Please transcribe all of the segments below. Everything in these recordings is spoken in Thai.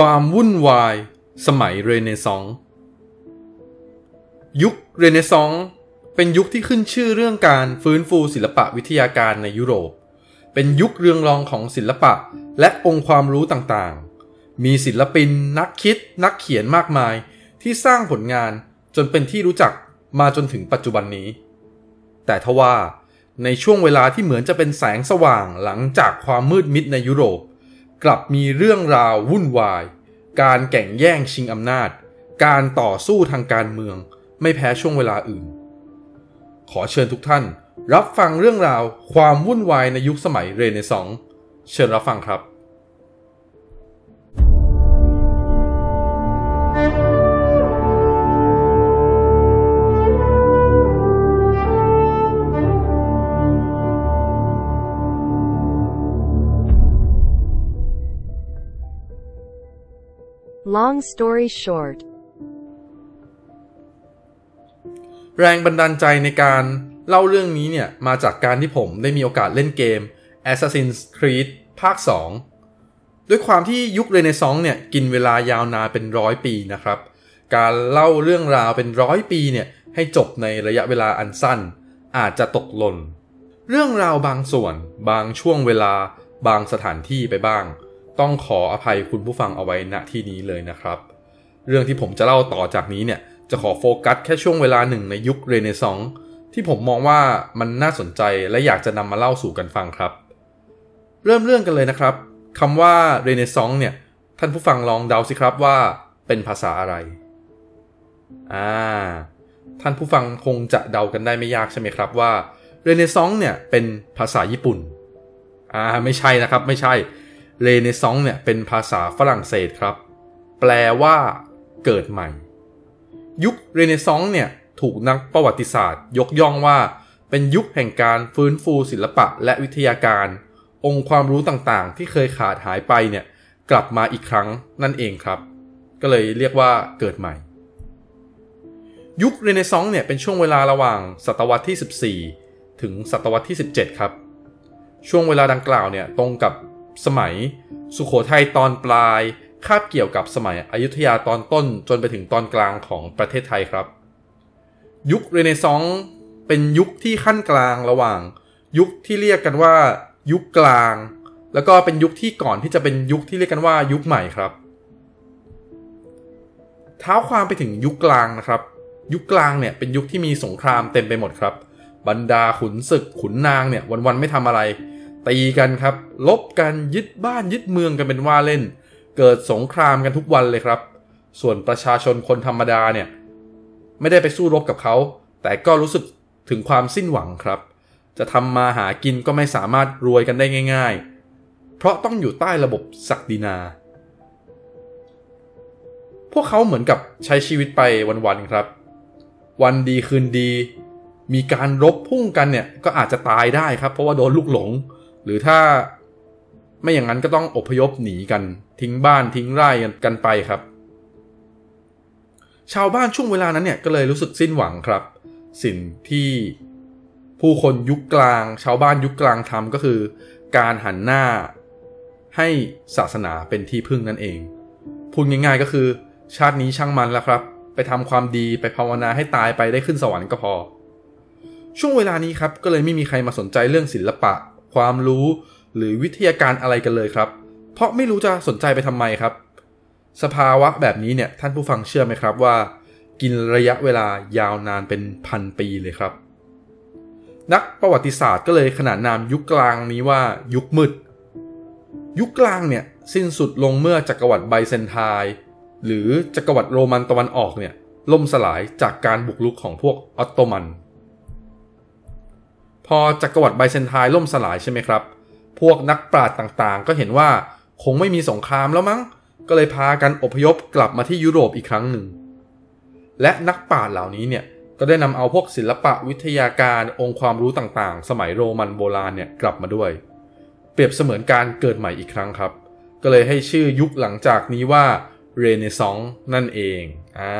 ความวุ่นวาย สมัยเรเนซองส์ยุคเรเนซองส์เป็นยุคที่ขึ้นชื่อเรื่องการฟื้นฟูศิลปะวิทยาการในยุโรป เป็นยุคเรืองรองของศิลปะและองค์ความรู้ต่างๆ มีศิลปินนักคิดนักเขียนมากมายที่สร้างผลงานจนเป็นที่รู้จักมาจนถึงปัจจุบันนี้ แต่ทว่าในช่วงเวลาที่เหมือนจะเป็นแสงสว่างหลังจากความมืดมิดในยุโรป กลับมีเรื่องราววุ่นวาย การแข่งแย่งชิงอำนาจ การต่อสู้ทางการเมือง ไม่แพ้ช่วงเวลาอื่น ขอเชิญทุกท่าน รับฟังเรื่องราวความวุ่นวายในยุคสมัยเรเนซองส์เชิญรับฟังครับ Long story short, แรงบันดาลใจในการเล่าเรื่องนี้เนี่ย มาจากการที่ผมได้มีโอกาสเล่นเกม Assassin's Creed ภาค 2 ด้วยความที่ยุคเรเนซองส์เนี่ย กินเวลายาวนานเป็นร้อยปีนะครับ การเล่าเรื่องราวเป็นร้อยปีเนี่ย ให้จบในระยะเวลาอันสั้น อาจจะตกหล่น เรื่องราวบางส่วน บางช่วงเวลา บางสถานที่ไปบ้าง ต้องขออภัยคุณผู้ฟังเอาไว้ณที่นี้เลยนะครับ เรื่องที่ผมจะเล่าต่อจากนี้เนี่ยจะขอโฟกัสแค่ช่วงเวลาหนึ่งในยุคเรเนซองส์ที่ผมมองว่ามันน่าสนใจและอยากจะนำมาเล่าสู่กันฟังครับ เริ่มเรื่องกันเลยนะครับคำว่าเรเนซองส์เนี่ยท่านผู้ฟังลองเดาสิครับว่าเป็นภาษาอะไร อ่า ท่านผู้ฟังคงจะเดากันได้ไม่ยากใช่ไหมครับว่าเรเนซองส์เนี่ยเป็นภาษาญี่ปุ่น อ่า ไม่ใช่นะครับ ไม่ใช่ เรเนซองส์เนี่ยเป็นภาษาฝรั่งเศสครับ แปลว่าเกิดใหม่ ยุคเรเนซองส์เนี่ยถูกนักประวัติศาสตร์ ยกย่องว่า เป็นยุคแห่งการฟื้นฟูศิลปะและวิทยาการ องค์ความรู้ต่างๆ ที่เคยขาดหายไปเนี่ยกลับมาอีกครั้งนั่นเองครับ ก็เลยเรียกว่าเกิดใหม่ ยุคเรเนซองส์เนี่ยเป็นช่วงเวลาระหว่างศตวรรษที่ 14 ถึงศตวรรษที่ 17 ครับ ช่วงเวลาดังกล่าวเนี่ยตรงกับ สมัยสุขโขทัยตอนปลาย คาบเกี่ยวกับสมัยอยุธยาตอนต้นจนไปถึงตอนกลางของประเทศไทยครับ ยุคเรเนซองส์เป็นยุคที่ขั้นกลางระหว่าง ยุคที่เรียกกันว่า ยุคกลาง แล้วก็เป็นยุคที่ก่อนที่จะเป็นยุคที่เรียกกันว่ายุคใหม่ครับ เท้าความไปถึงยุคกลางนะครับ ยุคกลางเนี่ยเป็นยุคที่มีสงครามเต็มไปหมดครับ บรรดาขุนศึกขุนนางเนี่ยวันๆไม่ทำอะไร ตีกันครับ ลบกันยึดบ้านยึดเมืองกันเป็นว่าเล่น เกิดสงครามกันทุกวันเลยครับ ส่วนประชาชนคนธรรมดาเนี่ย ไม่ได้ไปสู้รบกับเขา แต่ก็รู้สึกถึงความสิ้นหวังครับ จะทำมาหากินก็ไม่สามารถรวยกันได้ง่าย ๆ เพราะต้องอยู่ใต้ระบบศักดินา พวกเขาเหมือนกับใช้ชีวิตไปวันๆครับ วันดีคืนดีมีการรบพุ่งกันเนี่ยก็อาจจะตายได้ครับ เพราะว่าโดนลูกหลง หรือถ้าไม่อย่างนั้นก็ต้องอพยพหนีกัน ทิ้งบ้านทิ้งไร่กันไปครับ ชาวบ้านช่วงเวลานั้นเนี่ยก็เลยรู้สึกสิ้นหวังครับ สิ่งที่ผู้คนยุคกลาง ชาวบ้านยุคกลางทำก็คือ การหันหน้าให้ศาสนาเป็นที่พึ่งนั่นเอง พูดง่ายๆก็คือ ชาตินี้ช่างมันแล้วครับ ไปทำความดีไปภาวนาให้ตายไปได้ขึ้นสวรรค์ก็พอ ช่วงเวลานี้ครับก็เลยไม่มีใครมาสนใจเรื่องศิลปะ ความรู้ หรือวิทยาการอะไรกันเลยครับ เพราะไม่รู้จะสนใจไปทำไมครับ สภาวะแบบนี้เนี่ยท่านผู้ฟังเชื่อไหมครับว่า กินระยะเวลายาวนานเป็นพันปีเลยครับ นักประวัติศาสตร์ก็เลยขนานนามยุคกลางนี้ว่ายุคมืดยุคกลางเนี่ยสิ้นสุดลงเมื่อจักรวรรดิไบเซนทน์หรือจักรวรรดิโรมันตะวันออกเนี่ยล่มสลายจากการบุกรุกของพวกออตโตมัน พอจักรวรรดิไบเซนไทน์ล่มสลายใช่ไหมครับ พวกนักปราชญ์ต่างๆ ก็เห็นว่าคงไม่มีสงครามแล้วมั้ง ก็เลยพากันอพยพกลับมาที่ยุโรปอีกครั้งหนึ่ง และนักปราชญ์เหล่านี้เนี่ยก็ได้นำเอาพวกศิลปะวิทยาการองค์ความรู้ต่างๆ สมัยโรมันโบราณเนี่ยกลับมาด้วย เปรียบเสมือนการเกิดใหม่อีกครั้งครับ ก็เลยให้ชื่อยุคหลังจากนี้ว่าเรเนซองส์นั่นเอง อ่า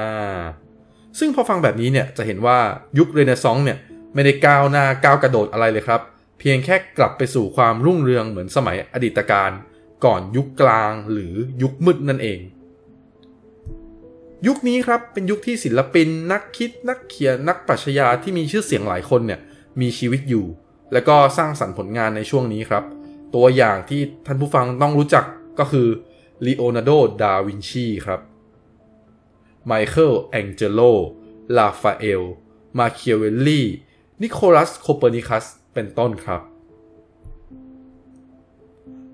ซึ่งพอฟังแบบนี้เนี่ยจะเห็นว่ายุคเรเนซองส์เนี่ย ไม่ได้ก้าวหน้าก้าวกระโดดอะไรเลยครับ เพียงแค่กลับไปสู่ความรุ่งเรืองเหมือนสมัยอดีตการก่อนยุคกลางหรือยุคมืดนั่นเอง ยุคนี้ครับเป็นยุคที่ศิลปินนักคิดนักเขียนนักปรัชญาที่มีชื่อเสียงหลายคนเนี่ยมีชีวิตอยู่ และก็สร้างสรรค์ผลงานในช่วงนี้ครับ ตัวอย่างที่ท่านผู้ฟังต้องรู้จักก็คือลีโอนาร์โด ดาวินชีครับไมเคิลแองเจโลราฟาเอล มาเคียเวลลี่ นิโคลัสโคเปอร์นิคัสเป็นต้นครับ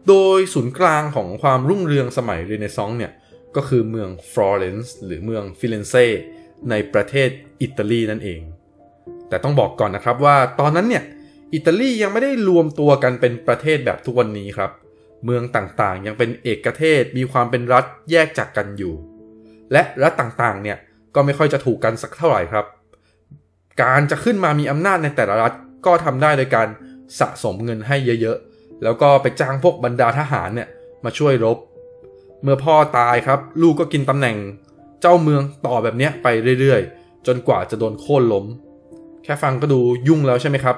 โดยศูนย์กลางของความรุ่งเรืองสมัยเรเนซองส์เนี่ยก็คือเมืองฟลอเรนซ์หรือเมืองฟิเรนเซในประเทศอิตาลีนั่นเอง แต่ต้องบอกก่อนนะครับว่าตอนนั้นเนี่ยอิตาลียังไม่ได้รวมตัวกันเป็นประเทศแบบทุกวันนี้ครับ เมืองต่างๆยังเป็นเอกเทศมีความเป็นรัฐแยกจากกันอยู่ และรัฐต่างๆเนี่ยก็ไม่ค่อยจะถูกกันสักเท่าไหร่ครับ การจะขึ้นมามีอำนาจในแต่ละรัฐก็ทำได้โดยการสะสมเงินให้เยอะๆ แล้วก็ไปจ้างพวกบรรดาทหารเนี่ยมาช่วยรบ เมื่อพ่อตายครับ ลูกก็กินตำแหน่ง เจ้าเมืองต่อแบบเนี้ยไปเรื่อยๆ จนกว่าจะโดนโค่นล้ม แค่ฟังก็ดูยุ่งแล้วใช่ไหมครับ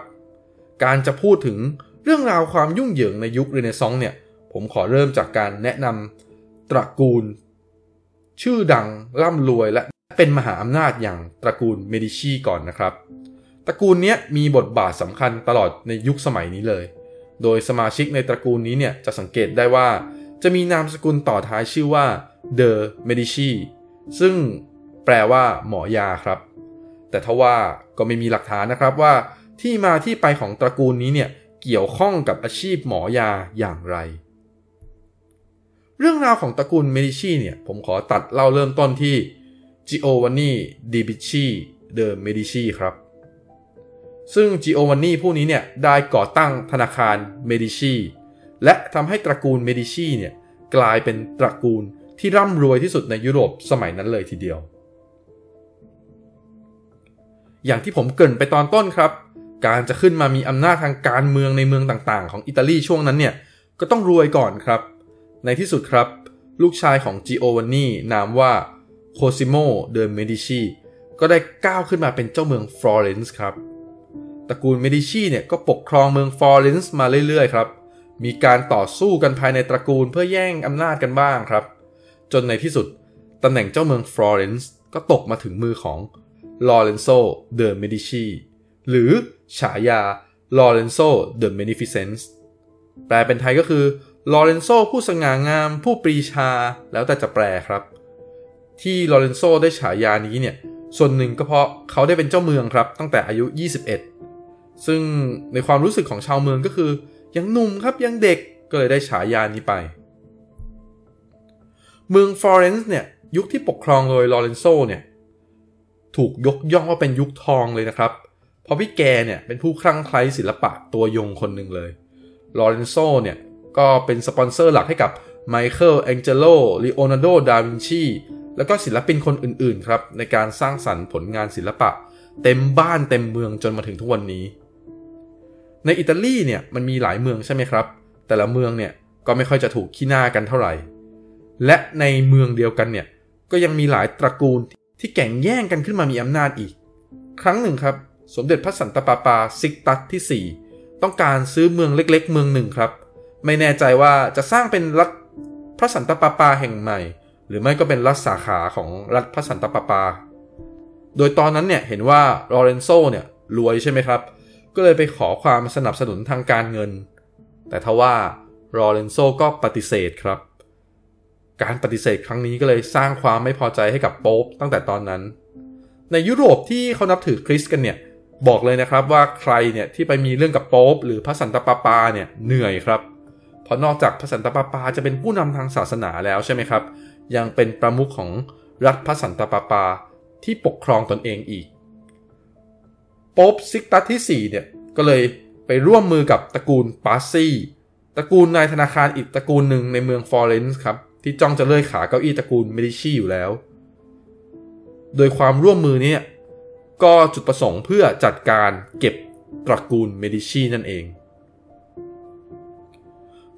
การจะพูดถึงเรื่องราวความยุ่งเหยิงในยุคเรเนซองส์เนี่ยผมขอเริ่มจากการแนะนำตระกูล ชื่อดังร่ำรวยและ เป็นมหาอำนาจอย่างตระกูลเมดิชีก่อนนะครับ ตระกูลนี้มีบทบาทสำคัญตลอดในยุคสมัยนี้เลย โดยสมาชิกในตระกูลนี้เนี่ยจะสังเกตได้ว่า จะมีนามสกุลต่อท้ายชื่อว่า The Medici ซึ่งแปลว่าหมอยาครับ แต่ทว่าก็ไม่มีหลักฐานนะครับว่าที่มาที่ไปของตระกูลนี้เนี่ยเกี่ยวข้องกับอาชีพหมอยาอย่างไร เรื่องราวของตระกูลเมดิชีเนี่ยผมขอตัดเล่าเริ่มต้นที่ Giovanni di Bicci de Medici ครับ ซึ่ง Giovanni ผู้นี้เนี่ยได้ก่อตั้งธนาคารเมดิชีและทำให้ตระกูลเมดิชีเนี่ยกลายเป็นตระกูลที่ร่ำรวยที่สุดในยุโรปสมัยนั้นเลยทีเดียว อย่างที่ผมเกริ่นไปตอนต้นครับ การจะขึ้นมามีอำนาจทางการเมืองในเมืองต่างๆ ของอิตาลีช่วงนั้นเนี่ยก็ต้องรวยก่อนครับ ในที่สุดครับ ลูกชายของจิโอวานนีนามว่า โคซิโมเดอเมดิชีก็ได้ก้าวขึ้นมาเป็นเจ้าเมืองฟลอเรนซ์ครับ ตระกูลเมดิชีเนี่ยก็ปกครองเมืองฟลอเรนซ์มาเรื่อยๆครับ มีการต่อสู้กันภายในตระกูลเพื่อแย่งอำนาจกันบ้างครับ จนในที่สุดตำแหน่งเจ้าเมืองฟลอเรนซ์ก็ตกมาถึงมือของลอเรนโซเดอเมดิชีหรือฉายาลอเรนโซ the Magnificent แปลเป็นไทยก็คือลอเรนโซผู้สง่างาม ผู้ปรีชาแล้วแต่จะแปลครับ ที่ลอเรนโซได้ฉายานี้เนี่ย ส่วนหนึ่งก็เพราะเขาได้เป็นเจ้าเมืองครับ ตั้งแต่อายุ 21 ซึ่งในความรู้สึกของชาวเมืองก็คือ ยังหนุ่มครับยังเด็กก็เลยได้ฉายานี้ไป เมืองฟลอเรนซ์เนี่ยยุคที่ปกครองโดยลอเรนโซเนี่ยถูกยกย่องว่าเป็นยุคทองเลยนะครับ เพราะพี่แกเนี่ยเป็นผู้คลั่งไคล้ศิลปะตัวยงคนหนึ่งเลย ลอเรนโซเนี่ยก็เป็นสปอนเซอร์หลักให้กับไมเคิลแองเจโลลีโอนาร์โด ดาวินชี แล้วก็ศิลปินคนอื่นๆครับในการสร้างสรรค์ผลงานศิลปะ เต็มบ้านเต็มเมืองจนมาถึงทุกวันนี้ ในอิตาลีเนี่ยมันมีหลายเมืองใช่ไหมครับ แต่ละเมืองเนี่ยก็ไม่ค่อยจะถูกขี้หน้ากันเท่าไหร่ และในเมืองเดียวกันเนี่ยก็ยังมีหลายตระกูลที่แข่งแย่งกันขึ้นมามีอำนาจอีก ครั้งหนึ่งครับ สมเด็จพระสันตะปาปาซิกตัสที่ 4 ต้องการซื้อเมืองเล็ก ๆ เมืองหนึ่งครับ ไม่แน่ใจว่าจะสร้างเป็นรัฐพระสันตะปาปาแห่งใหม่ หรือไม่ก็เป็นรัฐสาขาของรัฐพระสันตะปาปา โดยตอนนั้นเนี่ยเห็นว่าลอเรนโซเนี่ยรวยใช่ไหมครับ ก็เลยไปขอความสนับสนุนทางการเงิน แต่ทว่าลอเรนโซก็ปฏิเสธครับ การปฏิเสธครั้งนี้ก็เลยสร้างความไม่พอใจให้กับโป๊ปตั้งแต่ตอนนั้น ในยุโรปที่เขานับถือคริสต์กันเนี่ยบอกเลยนะครับว่าใครเนี่ยที่ไปมีเรื่องกับโป๊ปหรือพระสันตะปาปาเนี่ยเหนื่อยครับ เพราะนอกจากพระสันตะปาปาจะเป็นผู้นำทางศาสนาแล้วใช่ไหมครับ ยังเป็นประมุขของรัฐพระสันตะปาปาที่ปกครองตนเองอีก โป๊ปซิกตัสที่ 4 เนี่ย ก็เลยไปร่วมมือกับตระกูลปาซี่ตระกูลนายธนาคารอีกตระกูลหนึ่งในเมืองฟลอเรนซ์ครับ ที่จ้องจะเลื่อยขาเก้าอี้ตระกูลเมดิชีอยู่แล้ว โดยความร่วมมือนี้ก็จุดประสงค์เพื่อจัดการเก็บตระกูลเมดิชีนั่นเอง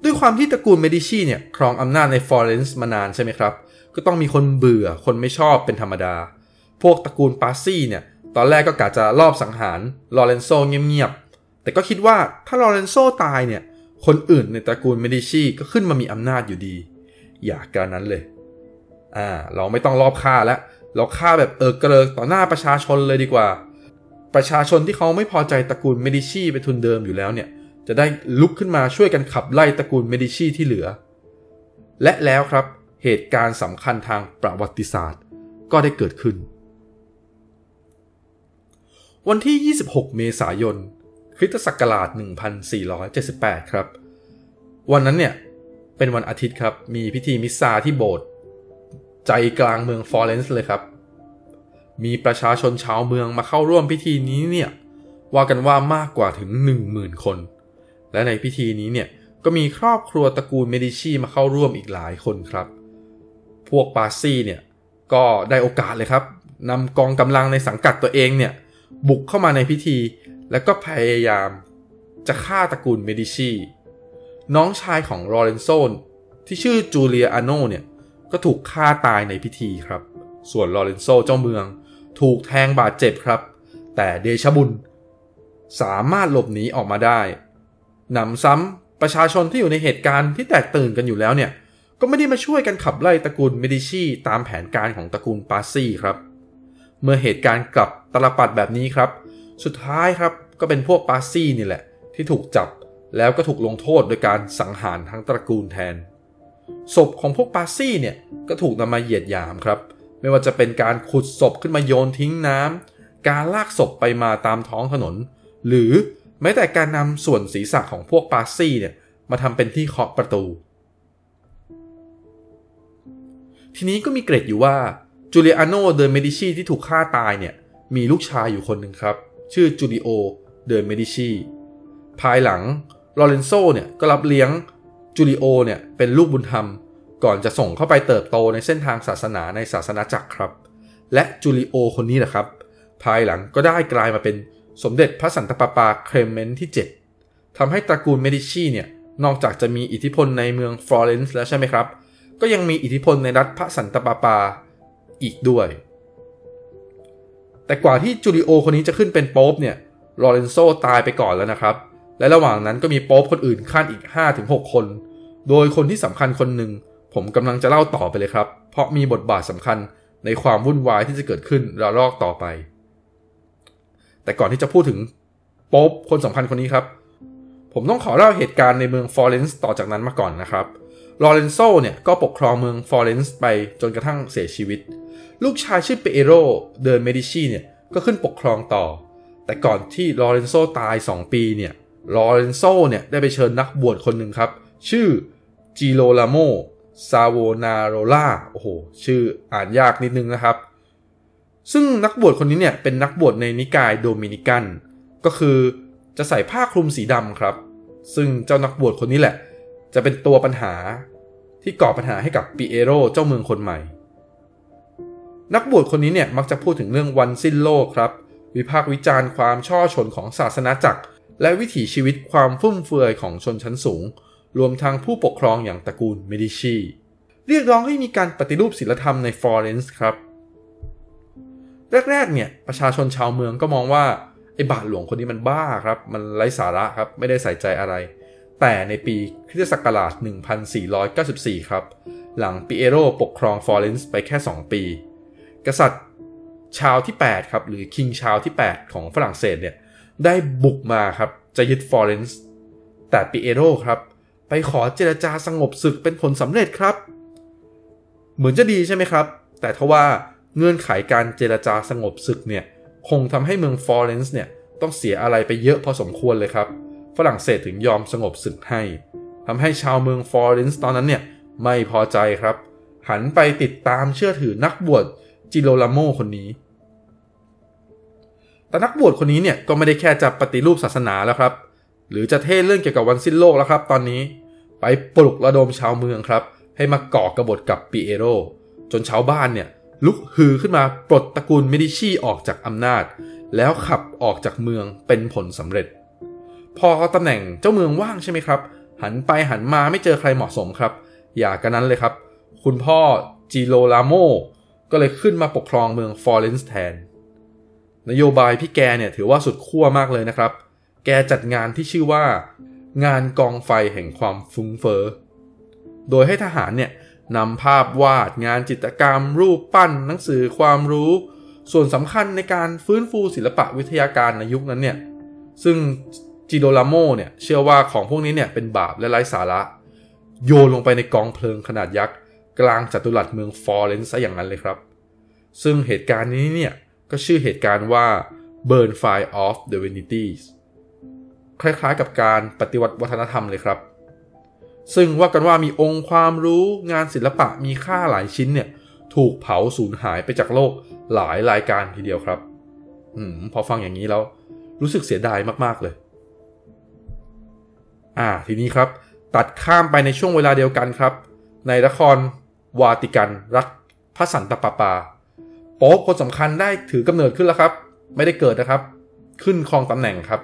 ด้วยความที่ตระกูลเมดิชีเนี่ยครองอำนาจในฟลอเรนซ์มานานใช่ไหมครับ ก็ต้องมีคนเบื่อคนไม่ชอบเป็นธรรมดา พวกตระกูลปาซี่เนี่ยตอนแรกก็กะจะลอบสังหารลอเรนโซเงียบๆ แต่ก็คิดว่าถ้าลอเรนโซตายเนี่ยคนอื่นในตระกูลเมดิชีก็ขึ้นมามีอำนาจอยู่ดี อย่ากระนั้นเลย อ่า เราไม่ต้องลอบฆ่าแล้ว เราฆ่าแบบเอิกเกริกต่อหน้าประชาชนเลยดีกว่า ประชาชนที่เขาไม่พอใจตระกูลเมดิชีเป็นทุนเดิมอยู่แล้วเนี่ย จะได้ลุกขึ้นมาช่วยกันขับไล่ตระกูลเมดิชีที่เหลือ และแล้วครับเหตุการณ์สำคัญทางประวัติศาสตร์ก็ได้เกิดขึ้น วันที่ 26 เมษายนคริสตศักราช 1478 ครับ วันนั้นเนี่ย เป็นวันอาทิตย์ครับ มีพิธีมิสซาที่โบสถ์ใจกลางเมืองฟลอเรนซ์เลยครับ มีประชาชนชาวเมืองมาเข้าร่วมพิธีนี้เนี่ย ว่ากันว่ามากกว่าถึง 10,000 คน และในพิธีนี้เนี่ยก็มีครอบครัวตระกูลเมดิชีมาเข้าร่วมอีกหลายคนครับ พวกปาซี่เนี่ยก็ได้โอกาสเลยครับนำกองกำลังในสังกัดตัวเองเนี่ยบุกเข้ามาในพิธี แล้วก็พยายามจะฆ่าตระกูลเมดิชีน้องชายของลอเรนโซที่ชื่อจูเลียอาโนเนี่ยก็ถูกฆ่าตายในพิธีครับ ส่วนลอเรนโซเจ้าเมือง ถูกแทงบาดเจ็บครับ แต่เดชบุญ สามารถหลบหนีออกมาได้ หนำซ้ำประชาชนที่อยู่ในเหตุการณ์ที่แตกตื่นกันอยู่แล้วเนี่ย ก็ไม่ได้มาช่วยกันขับไล่ตระกูลเมดิชีตามแผนการของตระกูลปาซี่ครับ เมื่อเหตุการณ์กลับตลปัดแบบนี้ครับ สุดท้ายครับก็เป็นพวกปาซี่นี่แหละ ที่ถูกจับแล้วก็ถูกลงโทษโดยการสังหารทั้งตระกูลแทน ศพของพวกปาซี่เนี่ยก็ถูกนำมาเหยียดหยามครับ ไม่ว่าจะเป็นการขุดศพขึ้นมาโยนทิ้งน้ำการลากศพไปมาตามท้องถนน หรือ แม้แต่การนำส่วนศีรษะของพวกปาซี่เนี่ยมาทำเป็นที่เคาะประตู ทีนี้ก็มีเกร็ดอยู่ว่าจูเลียโนเดอเมดิชีที่ถูกฆ่าตายเนี่ยมีลูกชายอยู่คนหนึ่งครับ ชื่อจูลิโอเดอเมดิชีภายหลังลอเรนโซเนี่ยก็รับเลี้ยงจูลิโอเนี่ยเป็นลูกบุญธรรม ก่อนจะส่งเข้าไปเติบโตในเส้นทางศาสนาในศาสนจักรครับ และจูลิโอคนนี้แหละครับ ภายหลังก็ได้กลายมาเป็น สมเด็จพระสันตะปาปาเคลเมนต์ที่ 7ทำให้ตระกูลเมดิชีเนี่ยนอกจากจะมีอิทธิพลในเมืองฟลอเรนซ์แล้วใช่ไหมครับ ก็ยังมีอิทธิพลในรัฐพระสันตะปาปาอีกด้วย แต่กว่าที่จูลิโอคนนี้จะขึ้นเป็นโป๊ปเนี่ยลอเรนโซตายไปก่อนแล้วนะครับ และระหว่างนั้นก็มีโป๊ปคนอื่นคั่นอีก 5-6 คน โดยคนที่สำคัญคนหนึ่งผมกำลังจะเล่าต่อไปเลยครับ เพราะมีบทบาทสำคัญในความวุ่นวายที่จะเกิดขึ้นระลอกต่อไป แต่ก่อนที่จะพูดถึงโป๊ปคนสำคัญคนนี้ครับ ผมต้องขอเล่าเหตุการณ์ในเมืองฟลอเรนซ์ต่อจากนั้นมาก่อนนะครับลอเรนโซเนี่ยก็ปกครองเมืองฟลอเรนซ์ไปจนกระทั่งเสียชีวิต ลูกชายชื่อปิเอโรเดอเมดิชีเนี่ยก็ขึ้นปกครองต่อ แต่ก่อนที่ลอเรนโซตาย 2 ปีเนี่ยลอเรนโซเนี่ยได้ไปเชิญนักบวชคนหนึ่งครับ ชื่อจิโรลาโมซาโวนาโรลาโอ้โห ชื่ออ่านยากนิดนึงนะครับ ซึ่งนักบวชคนนี้เนี่ยเป็นนักบวชในนิกายโดมินิกัน ก็คือจะใส่ผ้าคลุมสีดำครับ ซึ่งเจ้านักบวชคนนี้แหละ จะเป็นตัวปัญหาที่ก่อปัญหาให้กับปิเอโรเจ้าเมืองคนใหม่ นักบวชคนนี้เนี่ยมักจะพูดถึงเรื่องวันสิ้นโลกครับ วิพากษ์วิจารณ์ความฉ้อฉลของศาสนจักร และวิถีชีวิตความฟุ่มเฟือยของชนชั้นสูง รวมทั้งผู้ปกครองอย่างตระกูลเมดิชีเรียกร้องให้มีการปฏิรูปศีลธรรมในฟลอเรนซ์ครับ แรกๆเนี่ยประชาชนชาวเมืองก็มองว่าไอ้บาทหลวงคนนี้มันบ้าครับ มันไร้สาระครับ ไม่ได้ใส่ใจอะไร แต่ในปีคริสตศักราช 1494 ครับ หลังปิเอโรปกครองฟลอเรนซ์ไปแค่ 2 ปี กษัตริย์ชาร์ลที่ 8 ครับ หรือ King ชาร์ลที่ 8 ของฝรั่งเศสเนี่ยได้บุกมาครับ จะยึดฟลอเรนซ์แต่ปิเอโรครับ ไปขอเจรจาสงบศึกเป็นผลสำเร็จครับ เหมือนจะดีใช่ไหมครับ แต่ทว่า เงื่อนไขการเจรจาสงบศึกเนี่ยคงทำให้เมืองฟลอเรนซ์เนี่ยต้องเสียอะไรไปเยอะพอสมควรเลยครับ ฝรั่งเศสถึงยอมสงบศึกให้ทำให้ชาวเมืองฟลอเรนซ์ตอนนั้นเนี่ยไม่พอใจครับ หันไปติดตามเชื่อถือนักบวชจิโรลาโมคนนี้ แต่นักบวชคนนี้เนี่ยก็ไม่ได้แค่จะปฏิรูปศาสนาแล้วครับ หรือจะเทศเรื่องเกี่ยวกับวันสิ้นโลกแล้วครับ ตอนนี้ไปปลุกระดมชาวเมืองครับ ให้มาก่อกระบฏกับปิเอโรจนชาวบ้านเนี่ย ลุกฮือขึ้นมาปลดตระกูลเมดิชีออกจากอำนาจ แล้วขับออกจากเมืองเป็นผลสำเร็จ พอตำแหน่งเจ้าเมืองว่างใช่ไหมครับ หันไปหันมาไม่เจอใครเหมาะสมครับ อย่ากระนั้นเลยครับ คุณพ่อจิโรลาโมก็เลยขึ้นมาปกครองเมืองฟลอเรนซ์แทน นโยบายพี่แกเนี่ยถือว่าสุดขั้วมากเลยนะครับ แกจัดงานที่ชื่อว่า งานกองไฟแห่งความฟุ้งเฟ้อ โดยให้ทหารเนี่ย นำภาพวาดงานจิตรกรรม รูปปั้น หนังสือความรู้ ส่วนสำคัญในการฟื้นฟูศิลปะวิทยาการในยุคนั้นเนี่ย ซึ่งจิโรลาโมเนี่ยเชื่อว่าของพวกนี้เนี่ยเป็นบาปและไร้สาระ โยนลงไปในกองเพลิงขนาดยักษ์กลางจัตุรัสเมืองฟลอเรนซ์ซะอย่างนั้นเลยครับ ซึ่งเหตุการณ์นี้เนี่ยก็ชื่อเหตุการณ์ว่า Bonfire of the Vanities คล้ายๆกับการปฏิวัติวัฒนธรรมเลยครับ ซึ่งว่ากันว่ามีองค์ความรู้งานศิลปะมีค่าหลายชิ้นเนี่ย ถูกเผาสูญหายไปจากโลกหลายรายการทีเดียวครับ อืมพอฟังอย่างนี้แล้ว รู้สึกเสียดายมากๆเลย อ่า ทีนี้ครับ ตัดข้ามไปในช่วงเวลาเดียวกันครับ ในนครวาติกันรัฐพระสันตะปาปา โป๊ปคนสำคัญได้ถือกำเนิดขึ้นแล้วครับ ไม่ได้เกิดนะครับ ขึ้นครองตำแหน่งครับ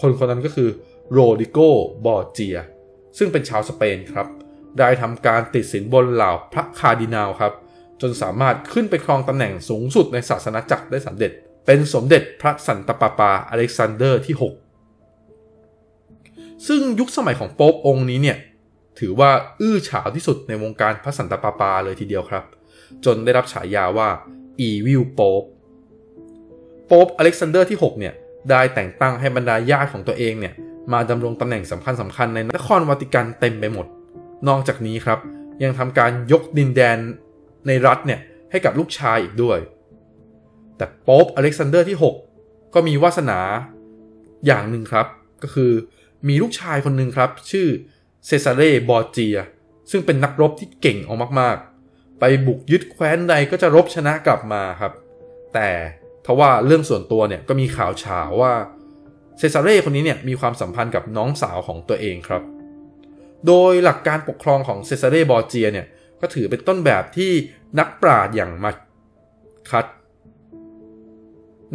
คนคนนั้นก็คือโรดิโกบอร์เจีย ซึ่งเป็นชาวสเปนครับ ได้ทำการติดสินบนเหล่าพระคาร์ดินาลครับ จนสามารถขึ้นไปครองตำแหน่งสูงสุดในศาสนาจักรได้สำเร็จ เป็นสมเด็จพระสันตะปาปาอเล็กซานเดอร์ที่ 6 ซึ่งยุคสมัยของโป๊ปองค์นี้เนี่ยถือว่าอื้อฉาวที่สุดในวงการพระสันตะปาปาเลยทีเดียวครับ จนได้รับฉายาว่า Evil Popeโป๊ปอเล็กซานเดอร์ที่ 6 เนี่ยได้แต่งตั้งให้บรรดาญาติของตัวเองเนี่ย มาดำรงตำแหน่งสำคัญสำคัญในนครวาติกันเต็มไปหมด นอกจากนี้ครับ ยังทำการยกดินแดนในรัฐเนี่ยให้กับลูกชายอีกด้วย แต่โป๊ปอเล็กซานเดอร์ที่ 6 ก็มีวาสนาอย่างหนึ่งครับ ก็คือมีลูกชายคนหนึ่งครับ ชื่อเซซาเร่บอร์เจีย ซึ่งเป็นนักรบที่เก่งเอามากๆ ไปบุกยึดแคว้นใดก็จะรบชนะกลับมาครับ แต่ทว่าเรื่องส่วนตัวเนี่ยก็มีข่าวฉาวว่า เซซาเร่คนนี้เนี่ยมีความสัมพันธ์กับน้องสาวของตัวเองครับ โดยหลักการปกครองของเซซาเร่บอร์เจียเนี่ยก็ถือเป็นต้นแบบที่นักปราชญ์อย่างมาคัต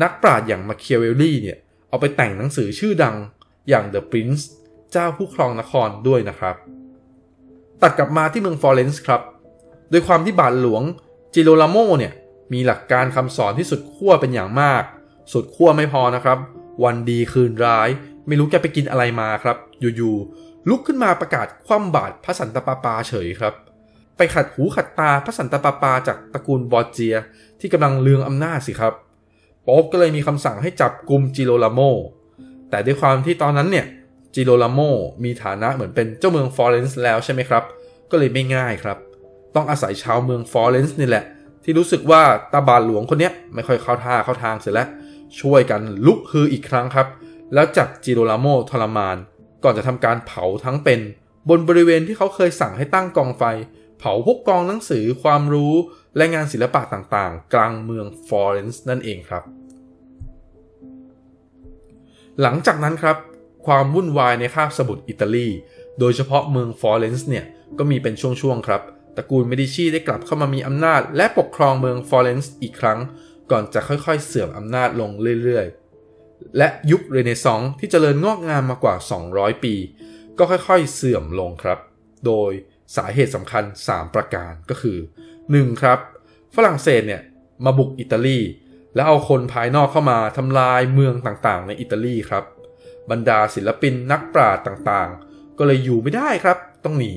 นักปราชญ์อย่างมาเคียเวลลี่เนี่ยเอาไปแต่งหนังสือชื่อดังอย่าง The Prince เจ้าผู้ครองนครด้วยนะครับ ตัดกลับมาที่เมืองฟลอเรนซ์ครับ โดยความที่บาทหลวงจิโรลาโมเนี่ยมีหลักการคำสอนที่สุดขั้วเป็นอย่างมาก สุดขั้วไม่พอนะครับ วันดีคืนร้าย ไม่รู้แกไปกินอะไรมาครับ อยู่ๆลุกขึ้นมาประกาศคว่ำบาตรพระสันตะปาปาเฉยครับ ไปขัดหูขัดตาพระสันตะปาปาจากตระกูลบอร์เจียที่กำลังเรืองอำนาจสิครับโป๊ปก็เลยมีคำสั่งให้จับกลุ่มจิโรลาโมแต่ด้วยความที่ตอนนั้นเนี่ยจิโรลาโมมีฐานะเหมือนเป็นเจ้าเมืองฟลอเรนซ์แล้วใช่ไหมครับ ก็เลยไม่ง่ายครับ ต้องอาศัยชาวเมืองฟลอเรนซ์นี่แหละ ที่รู้สึกว่าตาบาทหลวงคนนี้ไม่ค่อยเข้าท่าเข้าทางเสร็จแล้ว ช่วยกันลุกฮืออีกครั้งครับ แล้วจับจิโรลาโมทรมาน ก่อนจะทำการเผาทั้งเป็น บนบริเวณที่เขาเคยสั่งให้ตั้งกองไฟ เผาพวกกองหนังสือความรู้และงานศิลปะต่างๆ กลางเมืองฟลอเรนซ์นั่นเองครับ หลังจากนั้นครับ ความวุ่นวายในคาบสมุทรอิตาลี โดยเฉพาะเมืองฟลอเรนซ์เนี่ยก็มีเป็นช่วงๆครับตระกูลเมดิชีได้กลับเข้ามามีอำนาจและปกครองเมืองฟลอเรนซ์อีกครั้ง ก่อนจะค่อยๆเสื่อมอำนาจลงเรื่อยๆ และยุคเรเนซองส์ที่เจริญงอกงามมากว่า 200 ปี ก็ค่อยๆเสื่อมลงครับ โดยสาเหตุสำคัญ 3 ประการก็คือ 1. ครับ ฝรั่งเศสเนี่ยมาบุกอิตาลี แล้วเอาคนภายนอกเข้ามาทำลายเมืองต่างๆ ในอิตาลีครับ บรรดาศิลปินนักปราชญ์ต่างๆ ก็เลยอยู่ไม่ได้ครับ ต้องหนี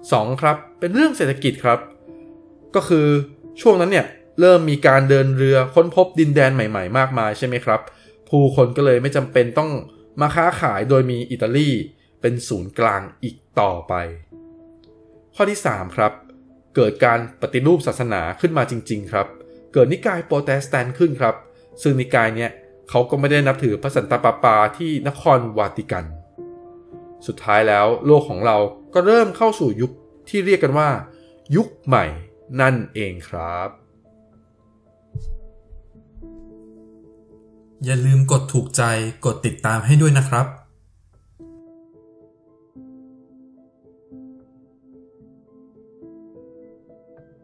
2. ครับ เป็นเรื่องเศรษฐกิจครับ ก็คือช่วงนั้นเนี่ย เริ่มมีการเดินเรือค้นพบดินแดนใหม่ๆ มากมายใช่ไหมครับ ผู้คนก็เลยไม่จำเป็นต้องมาค้าขายโดยมีอิตาลีเป็นศูนย์กลางอีกต่อไป ข้อที่ 3 ครับ เกิดการปฏิรูปศาสนาขึ้นมาจริง ๆ ครับ เกิดนิกายโปรเตสแตนต์ขึ้นครับ ซึ่งนิกายเนี้ยเขาก็ไม่ได้นับถือพระสันตะปาปาที่นครวาติกัน สุดท้ายแล้วโลกของเราก็เริ่มเข้าสู่ยุคที่เรียกกันว่า ยุคใหม่นั่นเองครับ อย่าลืมกดถูกใจ กดติดตามให้ด้วยนะครับ